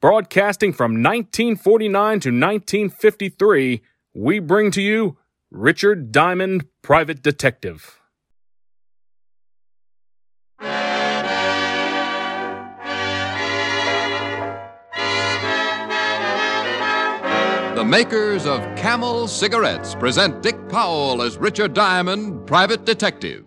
broadcasting from 1949 to 1953, we bring to you Richard Diamond, Private Detective. The makers of Camel cigarettes present Dick Powell as Richard Diamond, Private Detective.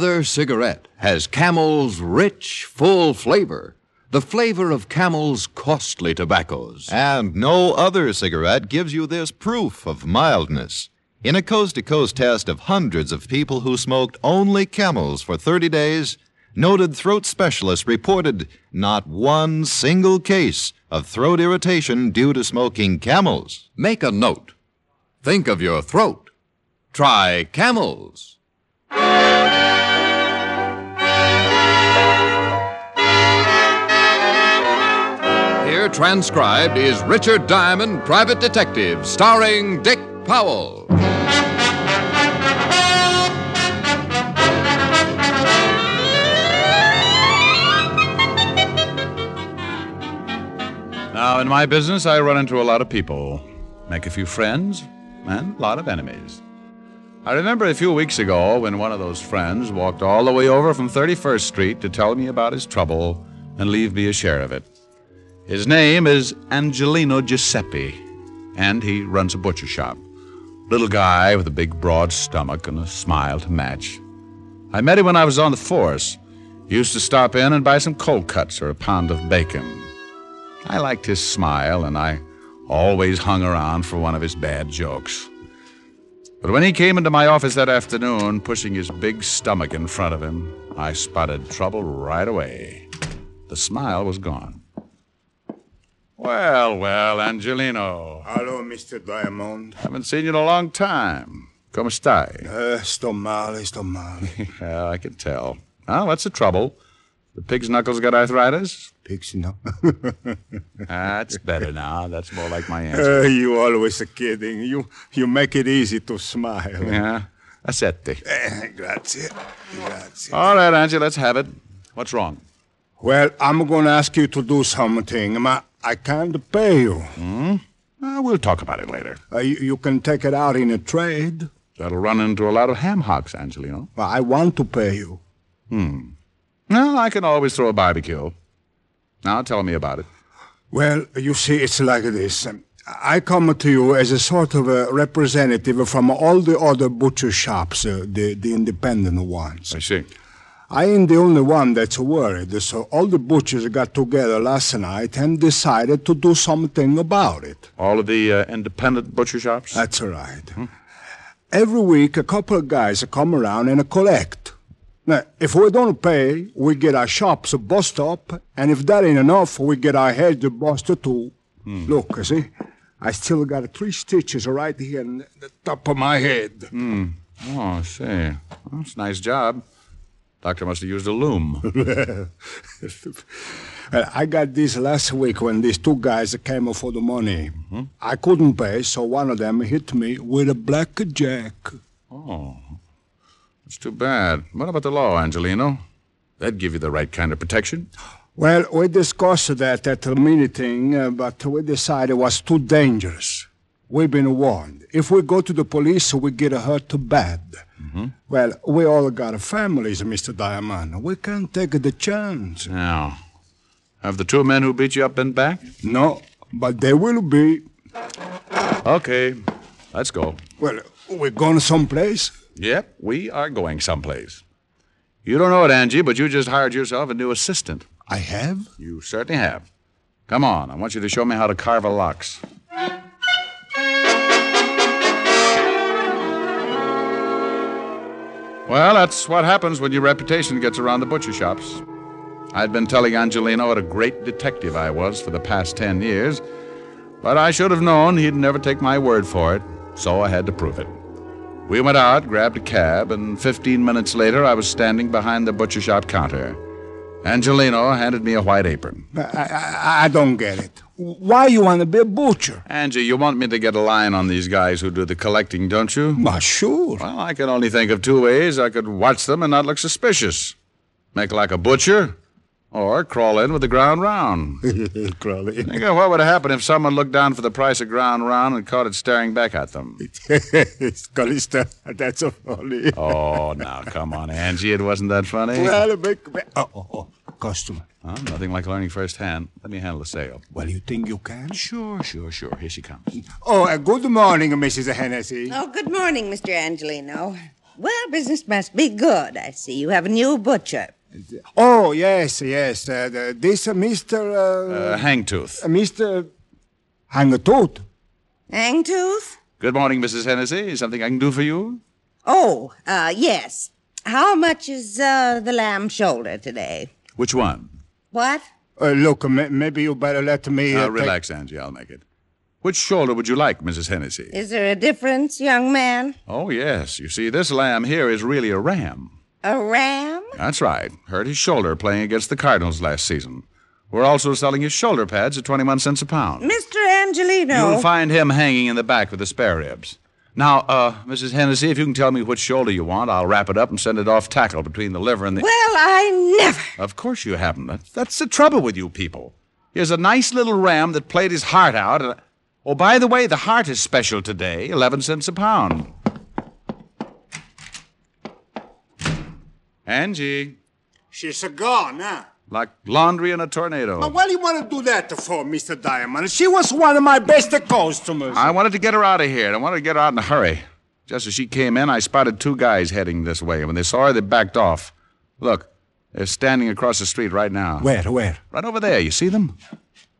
No other cigarette has Camel's rich, full flavor, the flavor of Camel's costly tobaccos. And no other cigarette gives you this proof of mildness. In a coast to coast test of hundreds of people who smoked only camels for 30 days, noted throat specialists reported not one single case of throat irritation due to smoking camels. Make a note. Think of your throat. Try Camels. Transcribed is Richard Diamond, Private Detective, starring Dick Powell. Now, in my business, I run into a lot of people, make a few friends, and a lot of enemies. I remember a few weeks ago when one of those friends walked all the way over from 31st Street to tell me about his trouble and leave me a share of it. His name is Angelino Giuseppe, and he runs a butcher shop. Little guy with a big, broad stomach and a smile to match. I met him when I was on the force. He used to stop in and buy some cold cuts or a pound of bacon. I liked his smile, and I always hung around for one of his bad jokes. But when he came into my office that afternoon, pushing his big stomach in front of him, I spotted trouble right away. The smile was gone. Well, well, Angelino. Hello, Mr. Diamond. Haven't seen you in a long time. Come stai? Uh, sto male, sto male. yeah, I can tell. Well, what's the trouble? The pig's knuckles got arthritis? Pixie, no. That's better now. That's more like my answer. Uh, you always kidding. You you make it easy to smile. Yeah. Accetti. Eh, grazie. Grazie. All right, Angie, let's have it. What's wrong? Well, I'm going to ask you to do something. Ma, I can't pay you. Uh, we'll talk about it later. Uh, you. You can take it out in a trade. That'll run into a lot of ham hocks, Angelino. Well, I want to pay you. Hmm. Well, I can always throw a barbecue. Now, tell me about it. Well, you see, it's like this. I come to you as a sort of a representative from all the other butcher shops, uh, the, the independent ones. I see. I ain't the only one that's worried, so all the butchers got together last night and decided to do something about it. All of the uh, independent butcher shops? That's right. Every week, a couple of guys come around and collect. Now, if we don't pay, we get our shops bust up, and if that ain't enough, we get our heads busted too. Look, you see, I still got three stitches right here in the top of my head. oh, I see. Well, that's a nice job. Doctor must have used a loom. Well, I got this last week when these two guys came for the money. I couldn't pay, so one of them hit me with a blackjack. oh, that's too bad. What about the law, Angelino? That'd give you the right kind of protection. Well, we discussed that at the meeting, uh, but we decided it was too dangerous. We've been warned. If we go to the police, we get hurt too bad. Mm-hmm. Well, we all got families, Mr. Diamond. We can't take the chance. Now, have the two men who beat you up been back? No, but they will be. Okay, let's go. Well, we're going someplace. Yep, we are going someplace. You don't know it, Angie, but you just hired yourself a new assistant. I have? You certainly have. Come on, I want you to show me how to carve a lox. Well, that's what happens when your reputation gets around the butcher shops. I'd been telling Angelino what a great detective I was for the past ten years, but I should have known he'd never take my word for it, so I had to prove it. We went out, grabbed a cab, and 15 minutes later I was standing behind the butcher shop counter. Angelino handed me a white apron. I, I, I don't get it. Why you want to be a butcher? Angie, you want me to get a line on these guys who do the collecting, don't you? Well, sure. Well, I can only think of two ways I could watch them and not look suspicious. Make like a butcher, or crawl in with the ground round. Crawley. Think of what would happen if someone looked down for the price of ground round and caught it staring back at them. It's Callista, that's so funny. Oh, now come on, Angie. It wasn't that funny. Well, make, oh, oh, oh, customer. Huh? Nothing like learning firsthand. Let me handle the sale. Well, you think you can? Sure, sure, sure. Here she comes. Oh, uh, good morning, Mrs. Hennessy. Oh, good morning, Mr. Angelino. Well, business must be good. I see you have a new butcher. Oh, yes, yes. Uh, the- this uh, Mr. Uh, Uh, hangtooth. uh, Mr. Hangtooth. Hangtooth? Good morning, Mrs. Hennessy. Something I can do for you? Oh, uh, yes. How much is uh, the lamb shoulder today? Which one? What? Uh, look, maybe you better let me. Now, uh, take- relax, Angie. I'll make it. Which shoulder would you like, Mrs. Hennessy? Is there a difference, young man? Oh, yes. You see, this lamb here is really a ram. A ram? That's right. Hurt his shoulder playing against the Cardinals last season. We're also selling his shoulder pads at 21 cents a pound. Mr. Angelino. You'll find him hanging in the back with the spare ribs. Now, uh, Mrs. Hennessy, if you can tell me which shoulder you want, I'll wrap it up and send it off tackle between the liver and the. Well, I never. Of course you haven't. That- That's the trouble with you people. Here's a nice little ram that played his heart out. And, oh, by the way, the heart is special today, 11 cents a pound. Angie, She's a gone, huh? Like laundry in a tornado. But what do you want to do that for, Mr. Diamond? She was one of my best customers. I wanted to get her out of here, I wanted to get her out in a hurry. Just as she came in, I spotted two guys heading this way. When they saw her, they backed off. Look, they're standing across the street right now. Where, where? Right over there. You see them?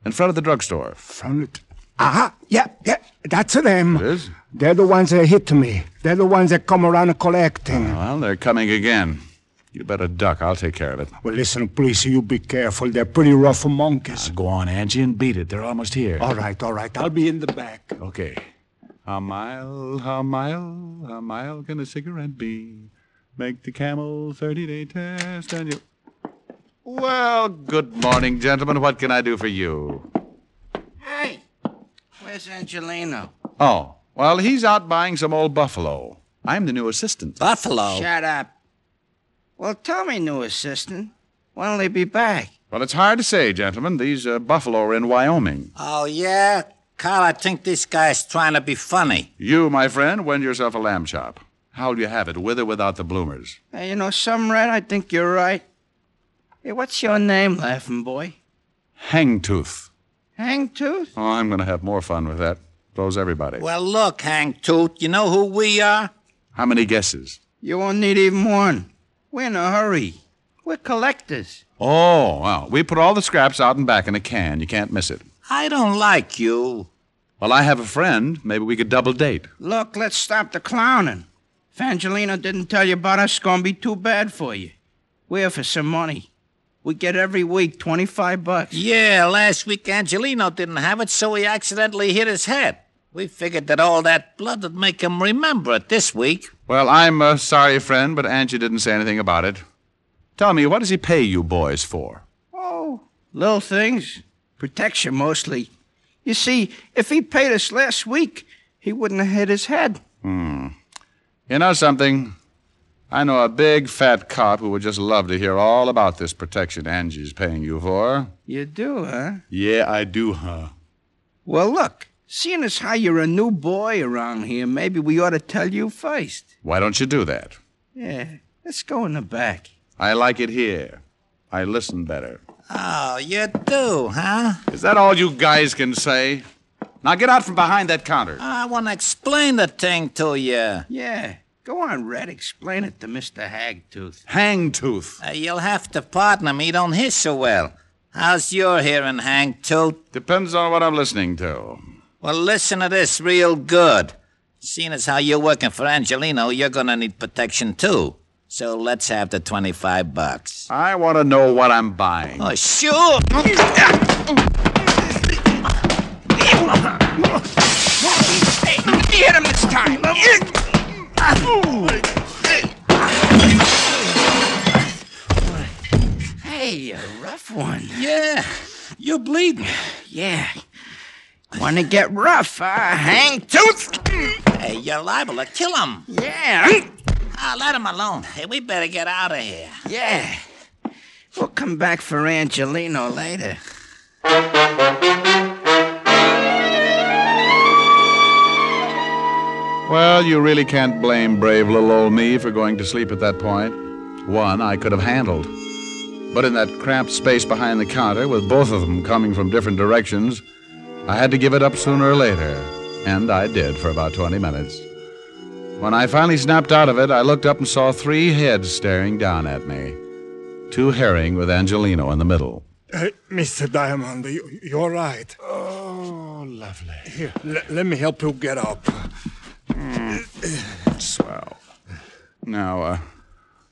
In front of the drugstore. From it. Aha, uh-huh, yeah, yeah, that's them. It is? They're the ones that hit me. They're the ones that come around collecting. Well, they're coming again. You better duck. I'll take care of it. Well, listen, please, you be careful. They're pretty rough monkeys. Ah, go on, Angie, and beat it. They're almost here. All right, all right. I'll be in the back. Okay. How mile, how mile, how mile can a cigarette be? Make the camel 30 day test and you. Well, good morning, gentlemen. What can I do for you? Hey, where's Angelino? Oh, well, he's out buying some old buffalo. I'm the new assistant. Buffalo. Shut up. Well, tell me, new assistant, when'll they be back? Well, it's hard to say, gentlemen. These uh, buffalo are in Wyoming. Oh, yeah? Carl, I think this guy's trying to be funny. You, my friend, wend yourself a lamb chop. How'll you have it, with or without the bloomers? Hey, you know, some Red, I think you're right. Hey, what's your name, laughing boy? Hangtooth. Hangtooth? Oh, I'm going to have more fun with that. So's everybody. Well, look, Hangtooth, you know who we are? How many guesses? You won't need even one. We're in a hurry. We're collectors. Oh, well, we put all the scraps out and back in a can. You can't miss it. I don't like you. Well, I have a friend. Maybe we could double date. Look, let's stop the clowning. If Angelino didn't tell you about us, it's gonna be too bad for you. We're for some money. We get every week 25 bucks. Yeah, last week Angelino didn't have it, so he accidentally hit his head. We figured that all that blood would make him remember it this week. Well, I'm uh, sorry, friend, but Angie didn't say anything about it. Tell me, what does he pay you boys for? Oh, little things. Protection mostly. You see, if he paid us last week, he wouldn't have hit his head. Hmm. You know something? I know a big fat cop who would just love to hear all about this protection Angie's paying you for. You do, huh? Yeah, I do, huh? Well, look, seeing as how you're a new boy around here, maybe we ought to tell you first. Why don't you do that? Yeah, let's go in the back. I like it here. I listen better. Oh, you do, huh? Is that all you guys can say? Now get out from behind that counter. I want to explain the thing to you. Yeah. Go on, Red. Explain it to Mr. Hagtooth. Hangtooth. Uh, you'll have to partner me. Don't hear so well. How's your hearing, Hank Tooth? Depends on what I'm listening to. Well, listen to this real good. Seeing as how you're working for Angelino, you're gonna need protection too. So let's have the 25 bucks. I want to know what I'm buying. Oh, sure. Hey, hit him this time. Hey, a rough one. Yeah, you're bleeding. Yeah. Want to get rough, huh? Hang tooth. Hey, you're liable to kill him. Yeah. Ah, let him alone. Hey, we better get out of here. Yeah. We'll come back for Angelino later. Well, you really can't blame brave little old me for going to sleep at that point. One I could have handled. But in that cramped space behind the counter, with both of them coming from different directions, I had to give it up sooner or later. And I did for about 20 minutes. When I finally snapped out of it, I looked up and saw three heads staring down at me. Two herring with Angelino in the middle. Hey, Mr. Diamond, you, you're right. Oh, lovely. Here, le- let me help you get up. Swell. Now, uh,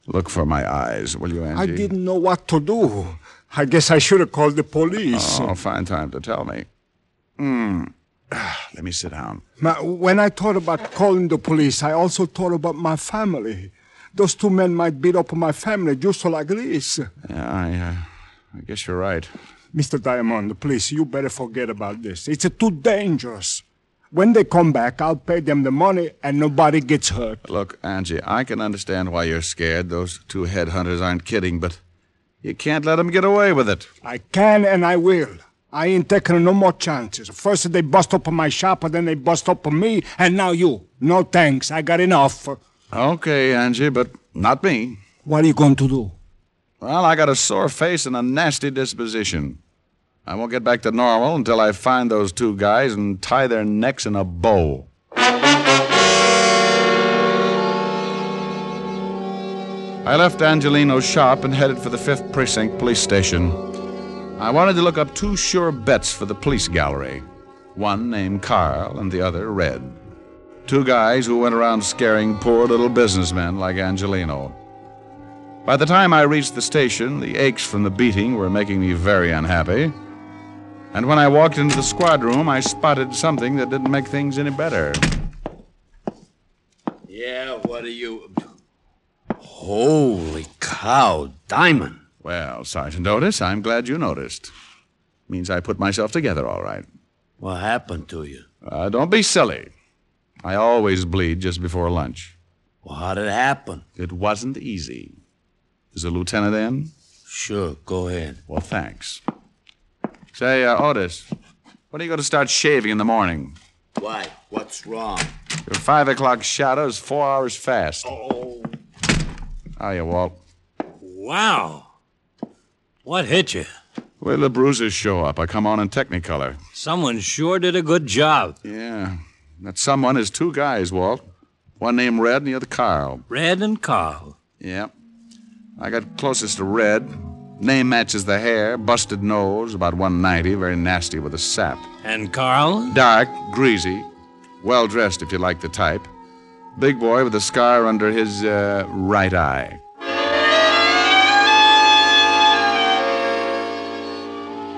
look for my eyes, will you, Angie? I didn't know what to do. I guess I should have called the police. Oh, fine time to tell me. Hmm. Let me sit down. Ma- when I thought about calling the police, I also thought about my family. Those two men might beat up my family just like this. Yeah, I, uh, I guess you're right. Mr. Diamond, please, you better forget about this. It's uh, too dangerous. When they come back, I'll pay them the money and nobody gets hurt. Look, Angie, I can understand why you're scared. Those two headhunters aren't kidding, but you can't let them get away with it. I can and I will. I ain't taking no more chances. First they bust up my shop, and then they bust up me, and now you. No thanks. I got enough. Okay, Angie, but not me. What are you going to do? Well, I got a sore face and a nasty disposition. I won't get back to normal until I find those two guys and tie their necks in a bow. I left Angelino's shop and headed for the 5th Precinct Police Station. I wanted to look up two sure bets for the police gallery one named Carl and the other Red. Two guys who went around scaring poor little businessmen like Angelino. By the time I reached the station, the aches from the beating were making me very unhappy. And when I walked into the squad room, I spotted something that didn't make things any better. Yeah, what are you. Holy cow, Diamond. Well, Sergeant Otis, I'm glad you noticed. Means I put myself together all right. What happened to you? Uh, don't be silly. I always bleed just before lunch. Well, how did it happen? It wasn't easy. Is the lieutenant in? Sure, go ahead. Well, thanks. Say, uh, Otis, when are you going to start shaving in the morning? Why? What's wrong? Your five o'clock shadow is four hours fast. Oh. How you, Walt? Wow. What hit you? Till the bruises show up. I come on in Technicolor. Someone sure did a good job. Yeah. That someone is two guys, Walt. One named Red and the other Carl. Red and Carl. Yeah. I got closest to Red. Name matches the hair, busted nose, about 190, very nasty with a sap. And Carl? Dark, greasy, well dressed if you like the type. Big boy with a scar under his uh, right eye.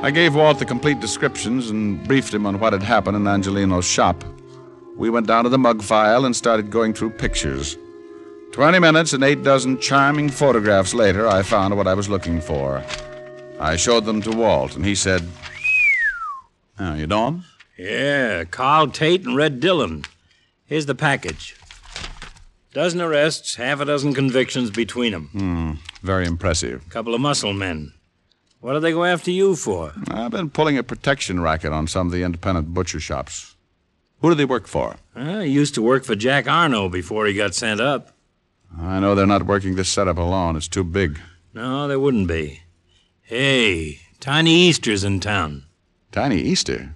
I gave Walt the complete descriptions and briefed him on what had happened in Angelino's shop. We went down to the mug file and started going through pictures. Twenty minutes and eight dozen charming photographs later, I found what I was looking for. I showed them to Walt, and he said, Oh, you know 'em? Yeah, Carl Tate and Red Dillon. Here's the package. Dozen arrests, half a dozen convictions between 'em. Hmm, very impressive. Couple of muscle men. What do they go after you for? I've been pulling a protection racket on some of the independent butcher shops. Who do they work for? Uh, he used to work for Jack Arno before he got sent up. I know they're not working this setup alone. It's too big. No, they wouldn't be. Hey, Tiny Easter's in town. Tiny Easter?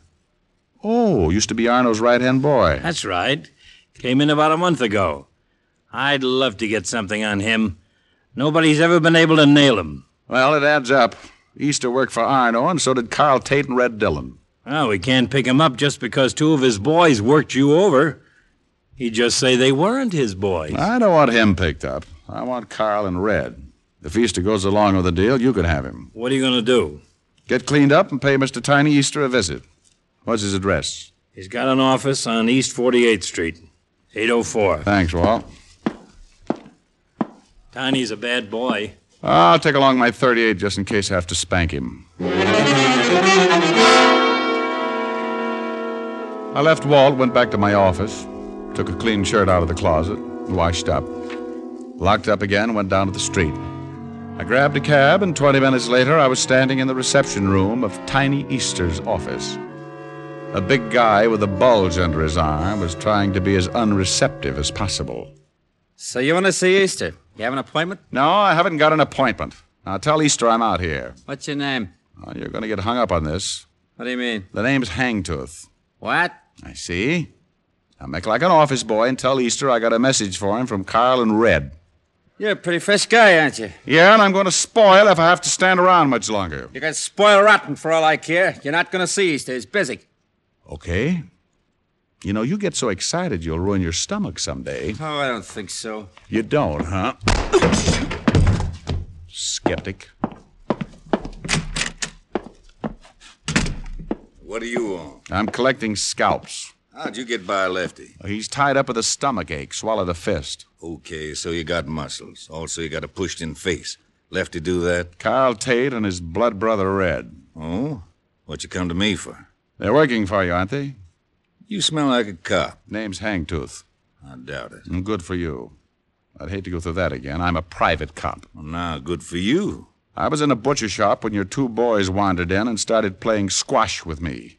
Oh, used to be Arno's right hand boy. That's right. Came in about a month ago. I'd love to get something on him. Nobody's ever been able to nail him. Well, it adds up. Easter worked for Arno, and so did Carl Tate and Red Dillon. Well, we can't pick him up just because two of his boys worked you over. He'd just say they weren't his boys. I don't want him picked up. I want Carl and Red. If Easter goes along with the deal, you can have him. What are you going to do? Get cleaned up and pay Mr. Tiny Easter a visit. What's his address? He's got an office on East 48th Street, 804. Thanks, Walt. Tiny's a bad boy. I'll take along my 38 just in case I have to spank him. I left Walt, went back to my office, took a clean shirt out of the closet, washed up, locked up again, went down to the street. I grabbed a cab, and 20 minutes later, I was standing in the reception room of Tiny Easter's office. A big guy with a bulge under his arm was trying to be as unreceptive as possible. So you want to see Easter? You have an appointment? No, I haven't got an appointment. Now tell Easter I'm out here. What's your name? Well, you're going to get hung up on this. What do you mean? The name's Hangtooth. What? I see. Now make like an office boy and tell Easter I got a message for him from Carl and Red. You're a pretty fresh guy, aren't you? Yeah, and I'm going to spoil if I have to stand around much longer. You can spoil rotten for all I care. You're not going to see Easter. He's busy. Okay. You know, you get so excited you'll ruin your stomach someday. Oh, I don't think so. You don't, huh? Skeptic. What do you want? I'm collecting scalps. How'd you get by Lefty? He's tied up with a stomach ache, swallowed a fist. Okay, so you got muscles. Also, you got a pushed in face. Lefty do that? Carl Tate and his blood brother Red. Oh? What you come to me for? They're working for you, aren't they? You smell like a cop. Name's Hangtooth. I doubt it. And good for you. I'd hate to go through that again. I'm a private cop. Well, now, good for you. I was in a butcher shop when your two boys wandered in and started playing squash with me.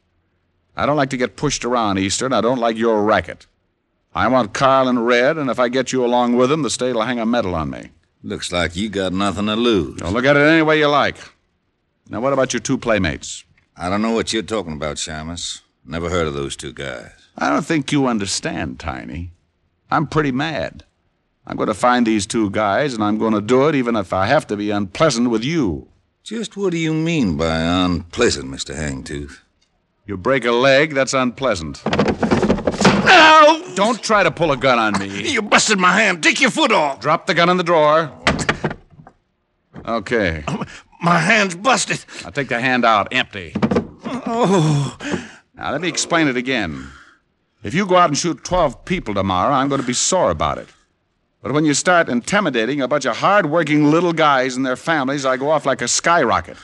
I don't like to get pushed around, Easter, and I don't like your racket. I want Carl and Red, and if I get you along with them, the state'll hang a medal on me. Looks like you got nothing to lose. Now look at it any way you like. Now, what about your two playmates? I don't know what you're talking about, Shamus. Never heard of those two guys. I don't think you understand, Tiny. I'm pretty mad. I'm going to find these two guys, and I'm going to do it even if I have to be unpleasant with you. Just what do you mean by unpleasant, Mr. Hangtooth? You break a leg, that's unpleasant. Ow! Don't try to pull a gun on me. You busted my hand. Take your foot off. Drop the gun in the drawer. Okay. My hand's busted. I'll take the hand out, empty. Oh. Now, let me explain it again. If you go out and shoot 12 people tomorrow, I'm going to be sore about it. But when you start intimidating a bunch of hard-working little guys and their families, I go off like a skyrocket.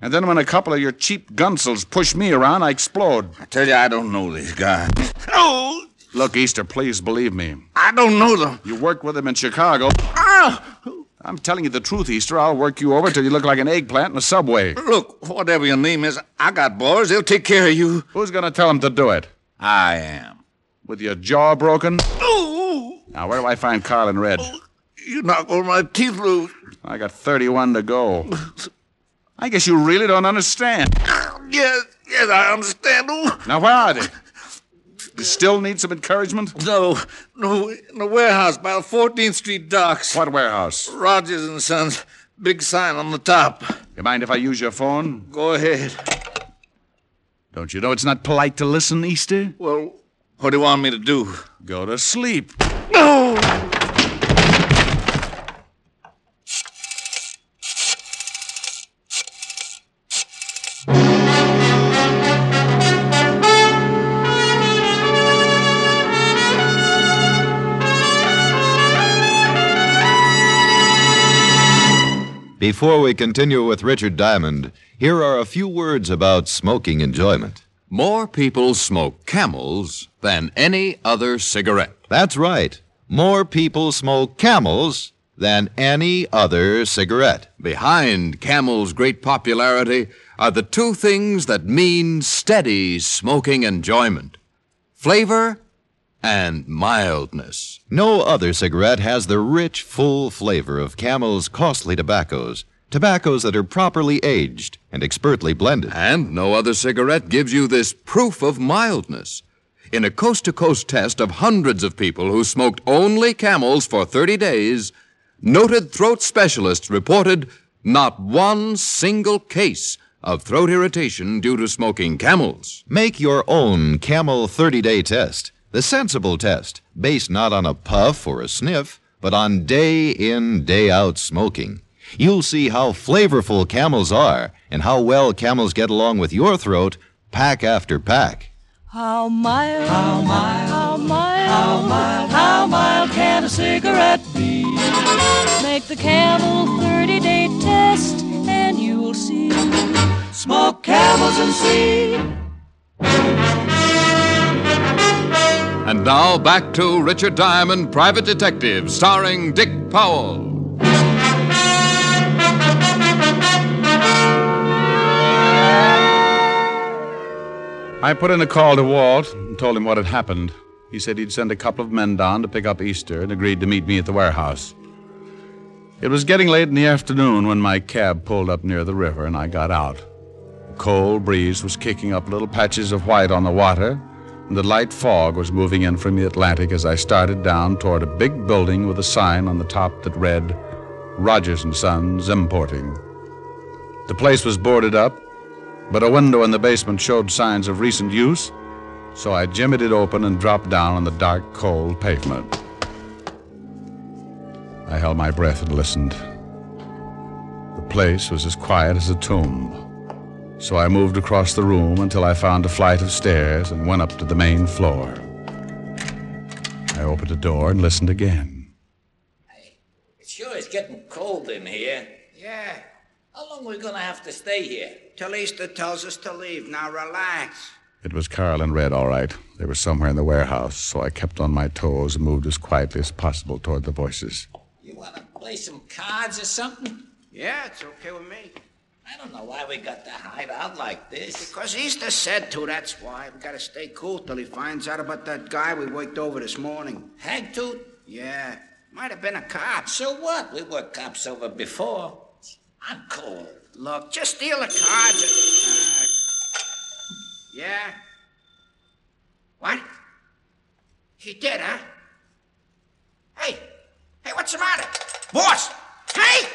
And then when a couple of your cheap gunsels push me around, I explode. I tell you, I don't know these guys. Oh! Look, Easter, please believe me. I don't know them. You worked with them in Chicago. Ah! I'm telling you the truth, Easter. I'll work you over till you look like an eggplant in a subway. Look, whatever your name is, I got boys. They'll take care of you. Who's going to tell them to do it? I am. With your jaw broken? Oh! Now, where do I find Carl and Red? You knock all my teeth loose. I got 31 to go. I guess you really don't understand. Yes, yes, I understand. Now, where are they? You still need some encouragement? No, no, in the warehouse by the 14th Street docks. What warehouse? Rogers and Sons. Big sign on the top. You mind if I use your phone? Go ahead. Don't you know it's not polite to listen, Easter? Well, what do you want me to do? Go to sleep. No! Before we continue with Richard Diamond, here are a few words about smoking enjoyment. More people smoke camels than any other cigarette. That's right. More people smoke camels than any other cigarette. Behind Camel's great popularity are the two things that mean steady smoking enjoyment flavor and mildness. No other cigarette has the rich, full flavor of Camel's costly tobaccos, Tobaccos that are properly aged and expertly blended. And no other cigarette gives you this proof of mildness. In a coast to coast test of hundreds of people who smoked only camels for 30 days, noted throat specialists reported not one single case of throat irritation due to smoking camels. Make your own Camel 30 day test. The sensible test, based not on a puff or a sniff, but on day in, day out smoking. You'll see how flavorful camels are and how well camels get along with your throat, pack after pack. How mild, how mild, how mild, how mild, how mild can a cigarette be? Make the Camel 30 day test and you'll see. Smoke camels and see. And now back to Richard Diamond, Private Detective, starring Dick Powell. I put in a call to Walt and told him what had happened. He said he'd send a couple of men down to pick up Easter and agreed to meet me at the warehouse. It was getting late in the afternoon when my cab pulled up near the river and I got out. The cold breeze was kicking up little patches of white on the water, the light fog was moving in from the Atlantic as I started down toward a big building with a sign on the top that read, Rogers and Sons Importing. The place was boarded up, but a window in the basement showed signs of recent use, so I jimmied it open and dropped down on the dark, cold pavement. I held my breath and listened. The place was as quiet as a tomb, so I moved across the room until I found a flight of stairs and went up to the main floor. I opened a door and listened again. Hey, it sure is getting cold in here. Yeah, How long are we gonna have to stay here? till Easter tells us to leave. Now relax. It was Carl and Red, all right. They were somewhere in the warehouse, so I kept on my toes and moved as quietly as possible toward the voices. You wanna play some cards or something? Yeah, it's okay with me. I don't know why we got to hide out like this. Because Easter said to, that's why. We gotta stay cool till he finds out about that guy we worked over this morning. Hagtooth? Yeah, might have been a cop. So what? We were cops over before. I'm cold. Look, just steal the cards and... Uh, yeah? What? He did, huh? Hey! Hey, what's the matter? Boss! Hey!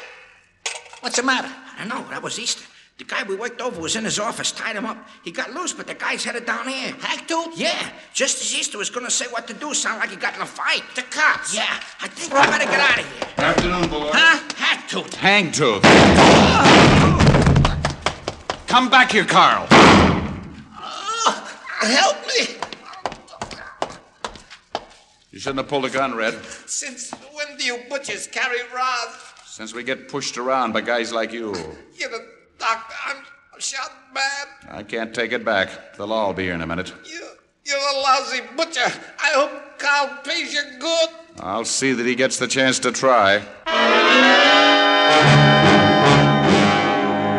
What's the matter? I don't know. That was Easter. The guy we worked over was in his office, tied him up. He got loose, but the guy's headed down here. Hagtooth? Yeah, just as Easter was gonna say what to do, sound like he got in a fight. The cops? Yeah, I think we better get out of here. Afternoon, boy. Huh? Hagtooth. Hangtooth. Come back here, Carl. Uh, help me! You shouldn't have pulled a gun, Red. Since when do you butchers carry rods? Since we get pushed around by guys like you. You're the doctor. I'm, shot bad. I can't take it back. They'll all be here in a minute. You, you're a lousy butcher. I hope Carl pays you good. I'll see that he gets the chance to try.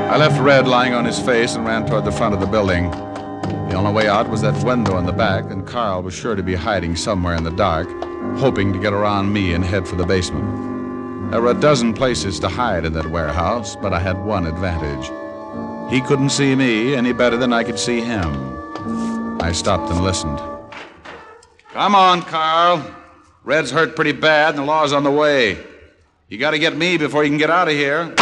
I left Red lying on his face and ran toward the front of the building. The only way out was that window in the back, and Carl was sure to be hiding somewhere in the dark, hoping to get around me and head for the basement. There were a dozen places to hide in that warehouse, but I had one advantage. He couldn't see me any better than I could see him. I stopped and listened. Come on, Carl. Red's hurt pretty bad, and the law's on the way. You gotta get me before you can get out of here.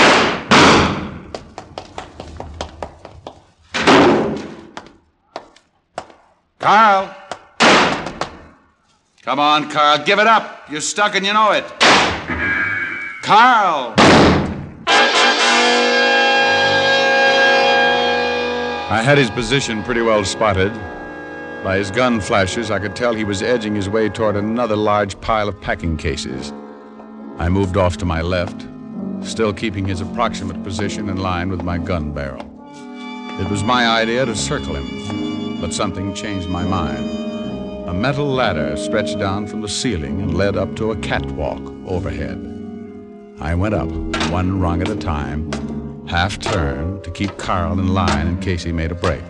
Carl! Come on, Carl, give it up. You're stuck and you know it. Carl! I had his position pretty well spotted. By his gun flashes, I could tell he was edging his way toward another large pile of packing cases. I moved off to my left, still keeping his approximate position in line with my gun barrel. It was my idea to circle him, but something changed my mind. A metal ladder stretched down from the ceiling and led up to a catwalk overhead. I went up, one rung at a time, half turned to keep Carl in line in case he made a break.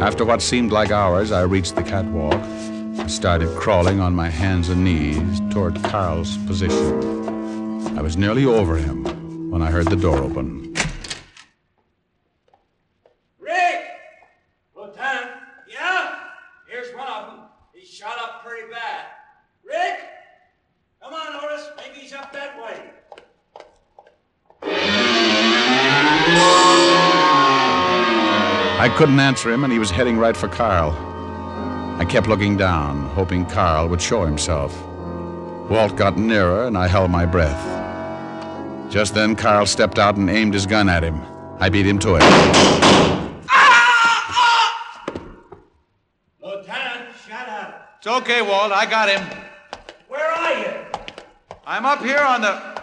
After what seemed like hours, I reached the catwalk and started crawling on my hands and knees toward Carl's position. I was nearly over him when I heard the door open. Couldn't answer him, and he was heading right for Carl. I kept looking down, hoping Carl would show himself. Walt got nearer, and I held my breath. Just then, Carl stepped out and aimed his gun at him. I beat him to it. Lieutenant, shut up. It's okay, Walt. I got him. Where are you? I'm up here on the.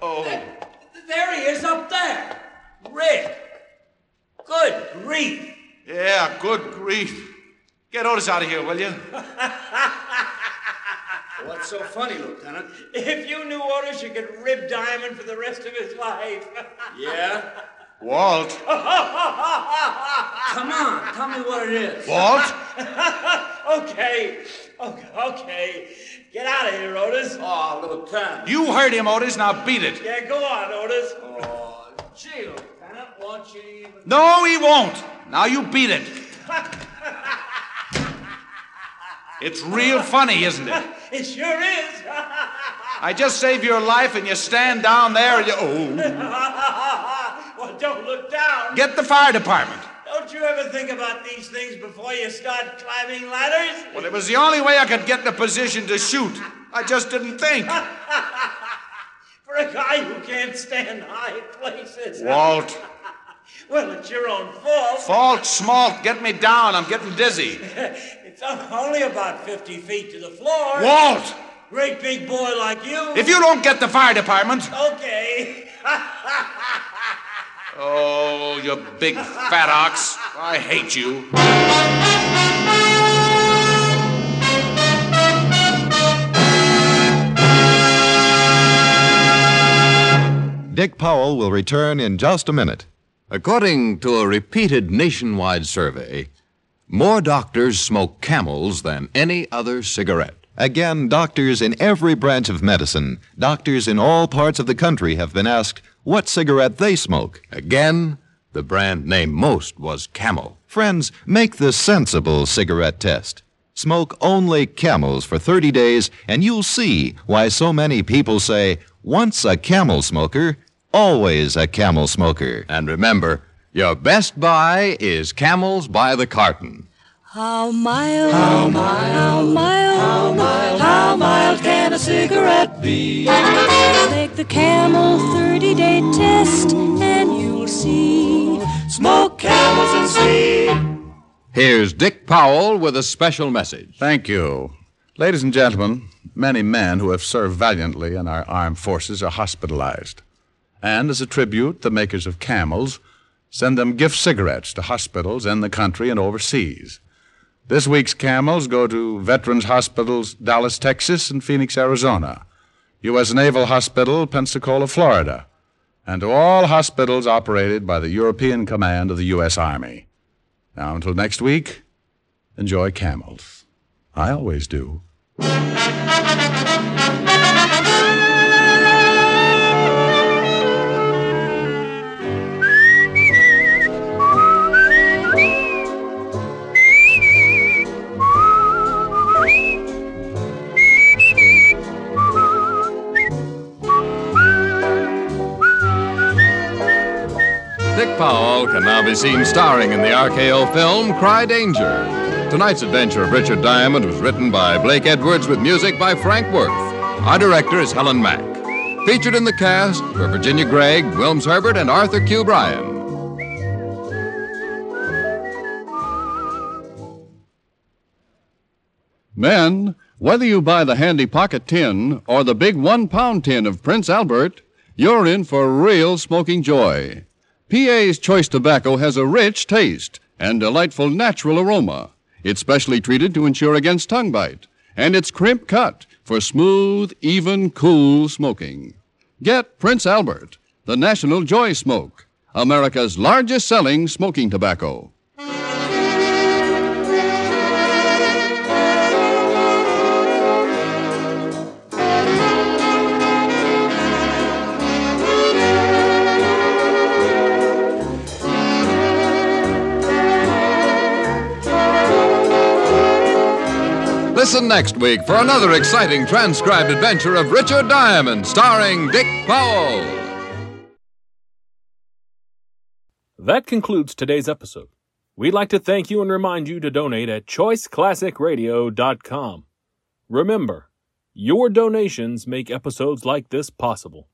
Oh. There he is up there. Rick. Good grief. Yeah, good grief. Get Otis out of here, will you? What's so funny, Lieutenant? If you knew Otis, you could rib Diamond for the rest of his life. yeah? Walt. Come on, tell me what it is. Walt? okay, okay, okay. Get out of here, Otis. Oh, Lieutenant. You heard him, Otis. Now beat it. Yeah, go on, Otis. Oh, gee, Lieutenant, won't you even... No, he won't. Now you beat it. It's real funny, isn't it? It sure is. I just saved your life and you stand down there and you. Oh. well, don't look down. Get the fire department. Don't you ever think about these things before you start climbing ladders? Well, it was the only way I could get in a position to shoot. I just didn't think. For a guy who can't stand high places. Walt. Well, it's your own fault. Fault, smalt. Get me down. I'm getting dizzy. it's only about 50 feet to the floor. Walt! Great big boy like you. If you don't get the fire department. Okay. oh, you big fat ox. I hate you. Dick Powell will return in just a minute. According to a repeated nationwide survey, more doctors smoke camels than any other cigarette. Again, doctors in every branch of medicine, doctors in all parts of the country have been asked what cigarette they smoke. Again, the brand name most was Camel. Friends, make the sensible cigarette test. Smoke only camels for 30 days, and you'll see why so many people say, once a camel smoker, always a camel smoker. And remember, your best buy is Camels by the carton. How mild, how mild, how mild, how mild, how mild can a cigarette be? Make the camel 30 day test, and you'll see. Smoke camels and see. Here's Dick Powell with a special message. Thank you. Ladies and gentlemen, many men who have served valiantly in our armed forces are hospitalized. And as a tribute, the makers of camels send them gift cigarettes to hospitals in the country and overseas. This week's camels go to Veterans Hospitals, Dallas, Texas, and Phoenix, Arizona, U.S. Naval Hospital, Pensacola, Florida, and to all hospitals operated by the European Command of the U.S. Army. Now, until next week, enjoy camels. I always do. Can now be seen starring in the RKO film Cry Danger. Tonight's adventure of Richard Diamond was written by Blake Edwards with music by Frank Worth. Our director is Helen Mack. Featured in the cast were Virginia Gregg, Wilms Herbert, and Arthur Q. Bryan. Men, whether you buy the handy pocket tin or the big one pound tin of Prince Albert, you're in for real smoking joy. PA's Choice Tobacco has a rich taste and delightful natural aroma. It's specially treated to ensure against tongue bite, and it's crimp cut for smooth, even, cool smoking. Get Prince Albert, the National Joy Smoke, America's largest selling smoking tobacco. Listen next week for another exciting transcribed adventure of Richard Diamond, starring Dick Powell. That concludes today's episode. We'd like to thank you and remind you to donate at choiceclassicradio.com. Remember, your donations make episodes like this possible.